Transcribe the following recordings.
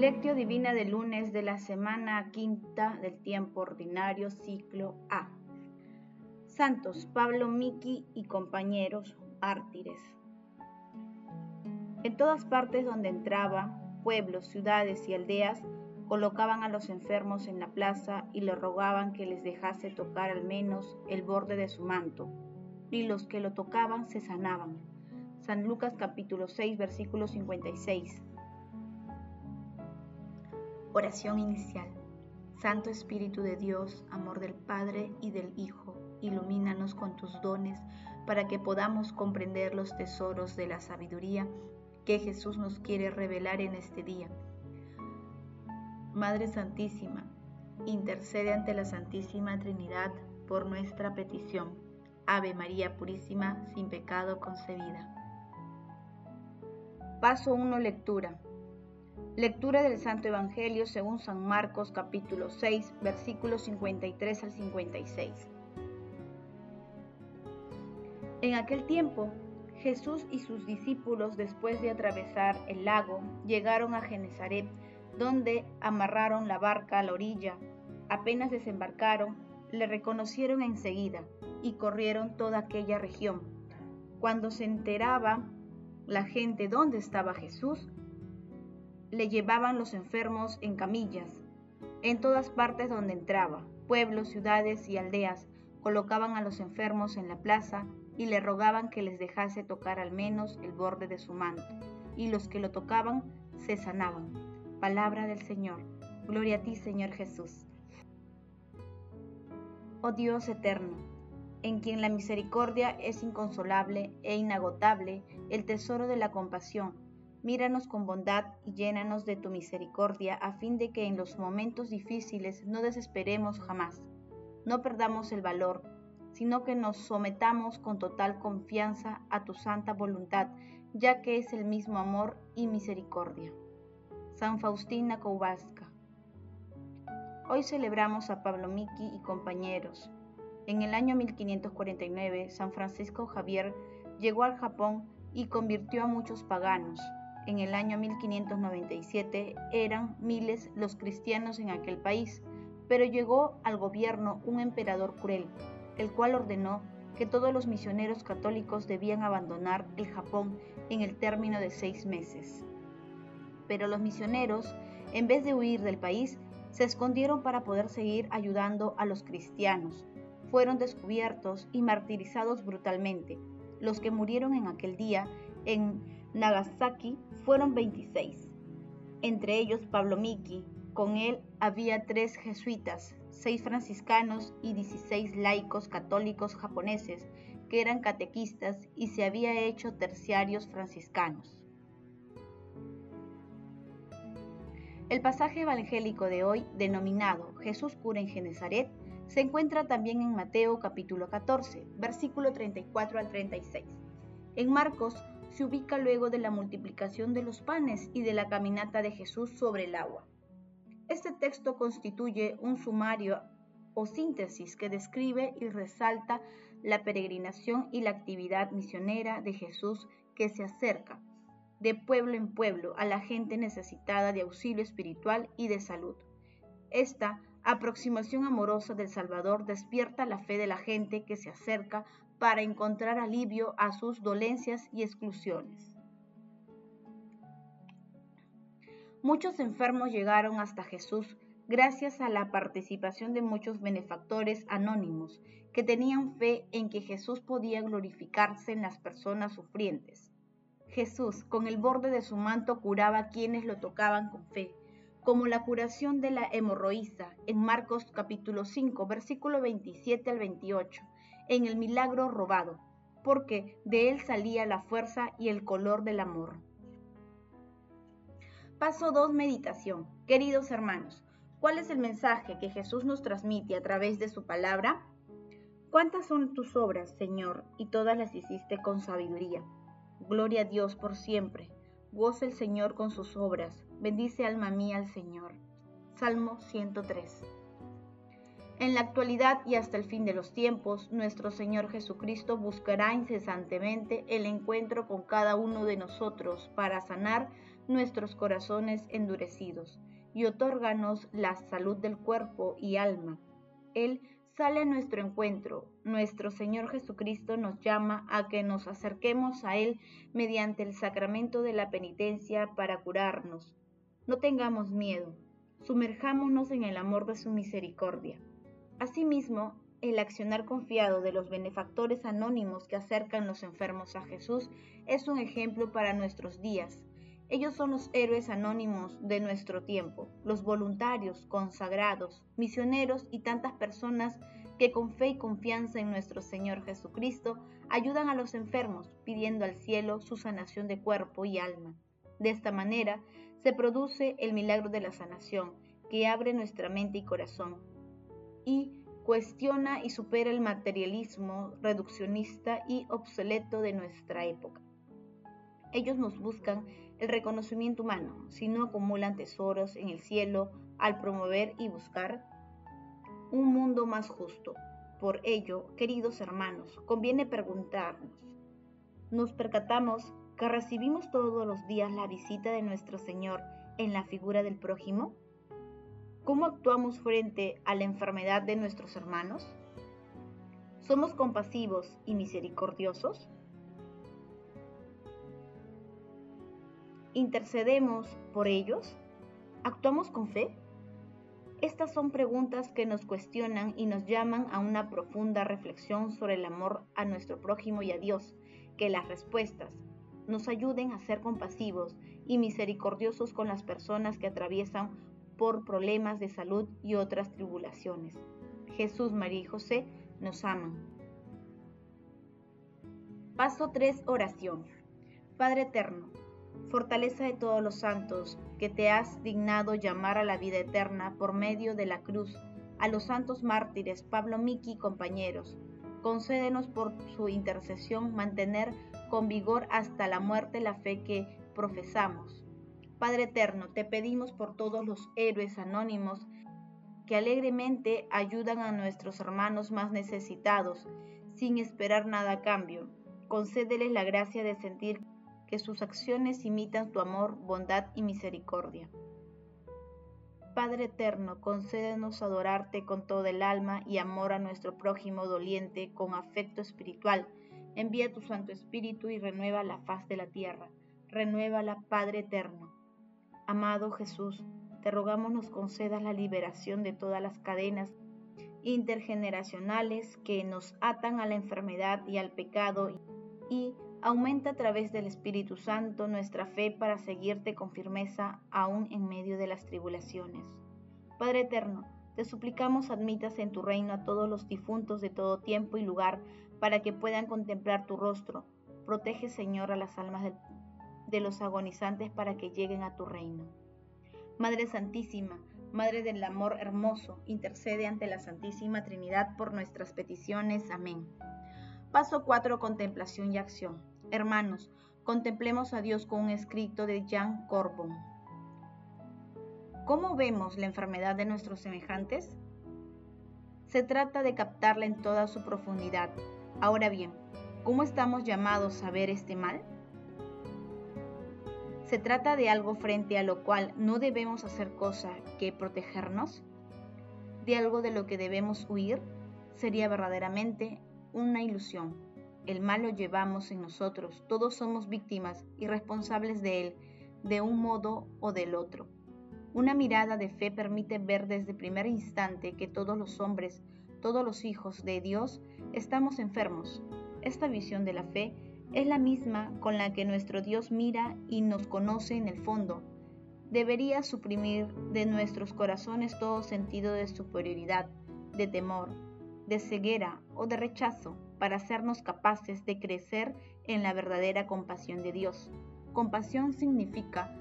Lectio Divina del lunes de la semana quinta del tiempo ordinario ciclo A. Santos Pablo Miki y compañeros mártires. En todas partes donde entraba, pueblos, ciudades y aldeas, colocaban a los enfermos en la plaza y le rogaban que les dejase tocar al menos el borde de su manto, y los que lo tocaban se sanaban. San Lucas capítulo 6 versículo 56. Oración inicial. Santo Espíritu de Dios, amor del Padre y del Hijo, ilumínanos con tus dones para que podamos comprender los tesoros de la sabiduría que Jesús nos quiere revelar en este día. Madre Santísima, intercede ante la Santísima Trinidad por nuestra petición. Ave María Purísima, sin pecado concebida. Paso 1. Lectura. Lectura del Santo Evangelio según San Marcos capítulo 6 versículos 53 al 56. En aquel tiempo, Jesús y sus discípulos, después de atravesar el lago, llegaron a Genezaret, donde amarraron la barca a la orilla. Apenas desembarcaron, le reconocieron enseguida y corrieron toda aquella región. Cuando se enteraba la gente dónde estaba Jesús, le llevaban los enfermos en camillas. En todas partes donde entraba, pueblos, ciudades y aldeas, colocaban a los enfermos en la plaza y le rogaban que les dejase tocar al menos el borde de su manto, y los que lo tocaban se sanaban. Palabra del Señor. Gloria a ti, Señor Jesús. Oh Dios eterno, en quien la misericordia es inconsolable e inagotable, el tesoro de la compasión, Míranos con bondad y llénanos de tu misericordia, a fin de que en los momentos difíciles no desesperemos jamás, no perdamos el valor, sino que nos sometamos con total confianza a tu santa voluntad, ya que es el mismo amor y misericordia. San Faustina Kowalska. Hoy celebramos a Pablo Miki y compañeros. En el año 1549, San Francisco Javier llegó al Japón y convirtió a muchos paganos, en el año 1597 eran miles los cristianos en aquel país, pero llegó al gobierno un emperador cruel, el cual ordenó que todos los misioneros católicos debían abandonar el Japón en el término de seis meses. Pero los misioneros, en vez de huir del país, se escondieron para poder seguir ayudando a los cristianos. Fueron descubiertos y martirizados brutalmente. Los que murieron en aquel día en Nagasaki fueron 26, entre ellos Pablo Miki. Con él había tres jesuitas, seis franciscanos y 16 laicos católicos japoneses que eran catequistas y se había hecho terciarios franciscanos. El pasaje evangélico de hoy, denominado Jesús cura en Genezaret, se encuentra también en Mateo capítulo 14, versículo 34 al 36. En Marcos se ubica luego de la multiplicación de los panes y de la caminata de Jesús sobre el agua. Este texto constituye un sumario o síntesis que describe y resalta la peregrinación y la actividad misionera de Jesús que se acerca de pueblo en pueblo a la gente necesitada de auxilio espiritual y de salud. Esta aproximación amorosa del Salvador despierta la fe de la gente que se acerca para encontrar alivio a sus dolencias y exclusiones. Muchos enfermos llegaron hasta Jesús gracias a la participación de muchos benefactores anónimos que tenían fe en que Jesús podía glorificarse en las personas sufrientes. Jesús, con el borde de su manto, curaba a quienes lo tocaban con fe, como la curación de la hemorroísa en Marcos capítulo 5, versículo 27 al 28, en el milagro robado, porque de él salía la fuerza y el color del amor. Paso 2. Meditación. Queridos hermanos, ¿cuál es el mensaje que Jesús nos transmite a través de su palabra? ¿Cuántas son tus obras, Señor, y todas las hiciste con sabiduría? Gloria a Dios por siempre. Goza el Señor con sus obras. Bendice alma mía al Señor. Salmo 103. En la actualidad y hasta el fin de los tiempos, nuestro Señor Jesucristo buscará incesantemente el encuentro con cada uno de nosotros para sanar nuestros corazones endurecidos y otórganos la salud del cuerpo y alma. Él sale a nuestro encuentro. Nuestro Señor Jesucristo nos llama a que nos acerquemos a Él mediante el sacramento de la penitencia para curarnos. No tengamos miedo, sumerjámonos en el amor de su misericordia. Asimismo, el accionar confiado de los benefactores anónimos que acercan los enfermos a Jesús es un ejemplo para nuestros días. Ellos son los héroes anónimos de nuestro tiempo, los voluntarios, consagrados, misioneros y tantas personas que con fe y confianza en nuestro Señor Jesucristo ayudan a los enfermos, pidiendo al cielo su sanación de cuerpo y alma. De esta manera se produce el milagro de la sanación, que abre nuestra mente y corazón, y cuestiona y supera el materialismo reduccionista y obsoleto de nuestra época. Ellos nos buscan el reconocimiento humano, si no acumulan tesoros en el cielo al promover y buscar un mundo más justo. Por ello, queridos hermanos, conviene preguntarnos, ¿nos percatamos que recibimos todos los días la visita de nuestro Señor en la figura del prójimo? ¿Cómo actuamos frente a la enfermedad de nuestros hermanos? ¿Somos compasivos y misericordiosos? ¿Intercedemos por ellos? ¿Actuamos con fe? Estas son preguntas que nos cuestionan y nos llaman a una profunda reflexión sobre el amor a nuestro prójimo y a Dios, que las respuestas nos ayuden a ser compasivos y misericordiosos con las personas que atraviesan por problemas de salud y otras tribulaciones. Jesús, María y José nos aman. Paso 3. Oración. Padre Eterno, fortaleza de todos los santos, que te has dignado llamar a la vida eterna por medio de la cruz, a los santos mártires Pablo Miki y compañeros. Concédenos por su intercesión mantener con vigor hasta la muerte la fe que profesamos. Padre Eterno, te pedimos por todos los héroes anónimos que alegremente ayudan a nuestros hermanos más necesitados, sin esperar nada a cambio. Concédeles la gracia de sentir que sus acciones imitan tu amor, bondad y misericordia. Padre eterno, concédenos adorarte con todo el alma y amor a nuestro prójimo doliente con afecto espiritual. Envía tu Santo Espíritu y renueva la faz de la tierra. Renuévala, Padre eterno. Amado Jesús, te rogamos nos concedas la liberación de todas las cadenas intergeneracionales que nos atan a la enfermedad y al pecado y Aumenta a través del Espíritu Santo nuestra fe para seguirte con firmeza aún en medio de las tribulaciones. Padre eterno, te suplicamos admitas en tu reino a todos los difuntos de todo tiempo y lugar para que puedan contemplar tu rostro. Protege, Señor, a las almas de, de los agonizantes para que lleguen a tu reino. Madre Santísima, Madre del Amor Hermoso, intercede ante la Santísima Trinidad por nuestras peticiones. Amén. Paso 4. Contemplación y acción. Hermanos, contemplemos a Dios con un escrito de Jean Corbon. ¿Cómo vemos la enfermedad de nuestros semejantes? Se trata de captarla en toda su profundidad. Ahora bien, ¿cómo estamos llamados a ver este mal? ¿Se trata de algo frente a lo cual no debemos hacer cosa que protegernos? ¿De algo de lo que debemos huir? Sería verdaderamente una ilusión. El mal lo llevamos en nosotros, todos somos víctimas y responsables de él, de un modo o del otro. Una mirada de fe permite ver desde primer instante que todos los hombres, todos los hijos de Dios, estamos enfermos. Esta visión de la fe es la misma con la que nuestro Dios mira y nos conoce en el fondo. Debería suprimir de nuestros corazones todo sentido de superioridad, de temor, de ceguera o de rechazo para hacernos capaces de crecer en la verdadera compasión de Dios. Compasión significa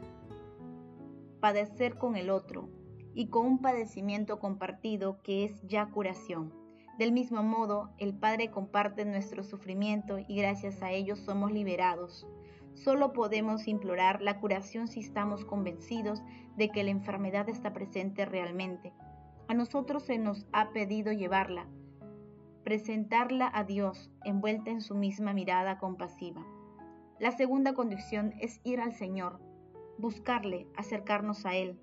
padecer con el otro y con un padecimiento compartido que es ya curación. Del mismo modo, el Padre comparte nuestro sufrimiento y gracias a ello somos liberados. Solo podemos implorar la curación si estamos convencidos de que la enfermedad está presente realmente. A nosotros se nos ha pedido llevarla, presentarla a Dios envuelta en su misma mirada compasiva. La segunda condición es ir al Señor. buscarle, acercarnos a Él.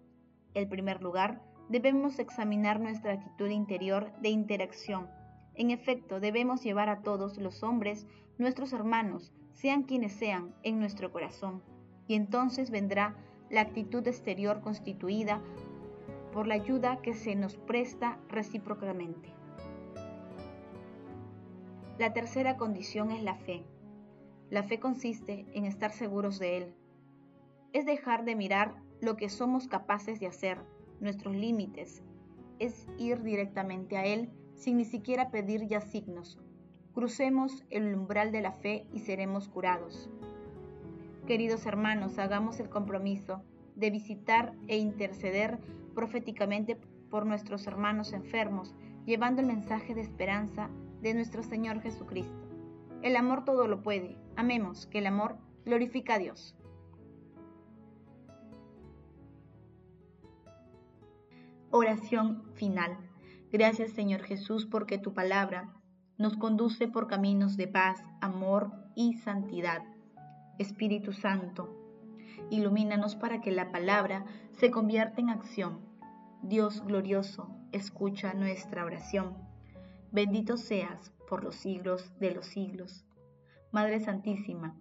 En primer lugar, debemos examinar nuestra actitud interior de interacción. En efecto, debemos llevar a todos los hombres, nuestros hermanos, sean quienes sean, en nuestro corazón. Y entonces vendrá la actitud exterior constituida por la ayuda que se nos presta recíprocamente. La tercera condición es la fe. La fe consiste en estar seguros de Él. Es dejar de mirar lo que somos capaces de hacer, nuestros límites. Es ir directamente a Él sin ni siquiera pedir ya signos. Crucemos el umbral de la fe y seremos curados. Queridos hermanos, hagamos el compromiso de visitar e interceder proféticamente por nuestros hermanos enfermos, llevando el mensaje de esperanza de nuestro Señor Jesucristo. El amor todo lo puede. Amemos que el amor glorifica a Dios. Oración final. Gracias Señor Jesús porque tu palabra nos conduce por caminos de paz, amor y santidad. Espíritu Santo, ilumínanos para que la palabra se convierta en acción. Dios glorioso, escucha nuestra oración. Bendito seas por los siglos de los siglos. Madre Santísima,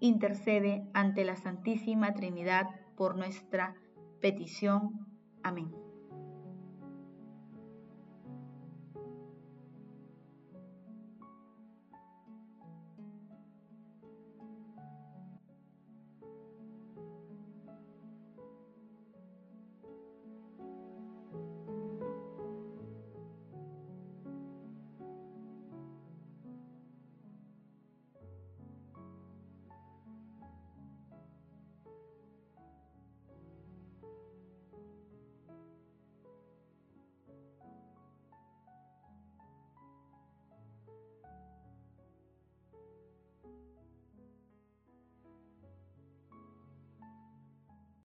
intercede ante la Santísima Trinidad por nuestra petición. Amén.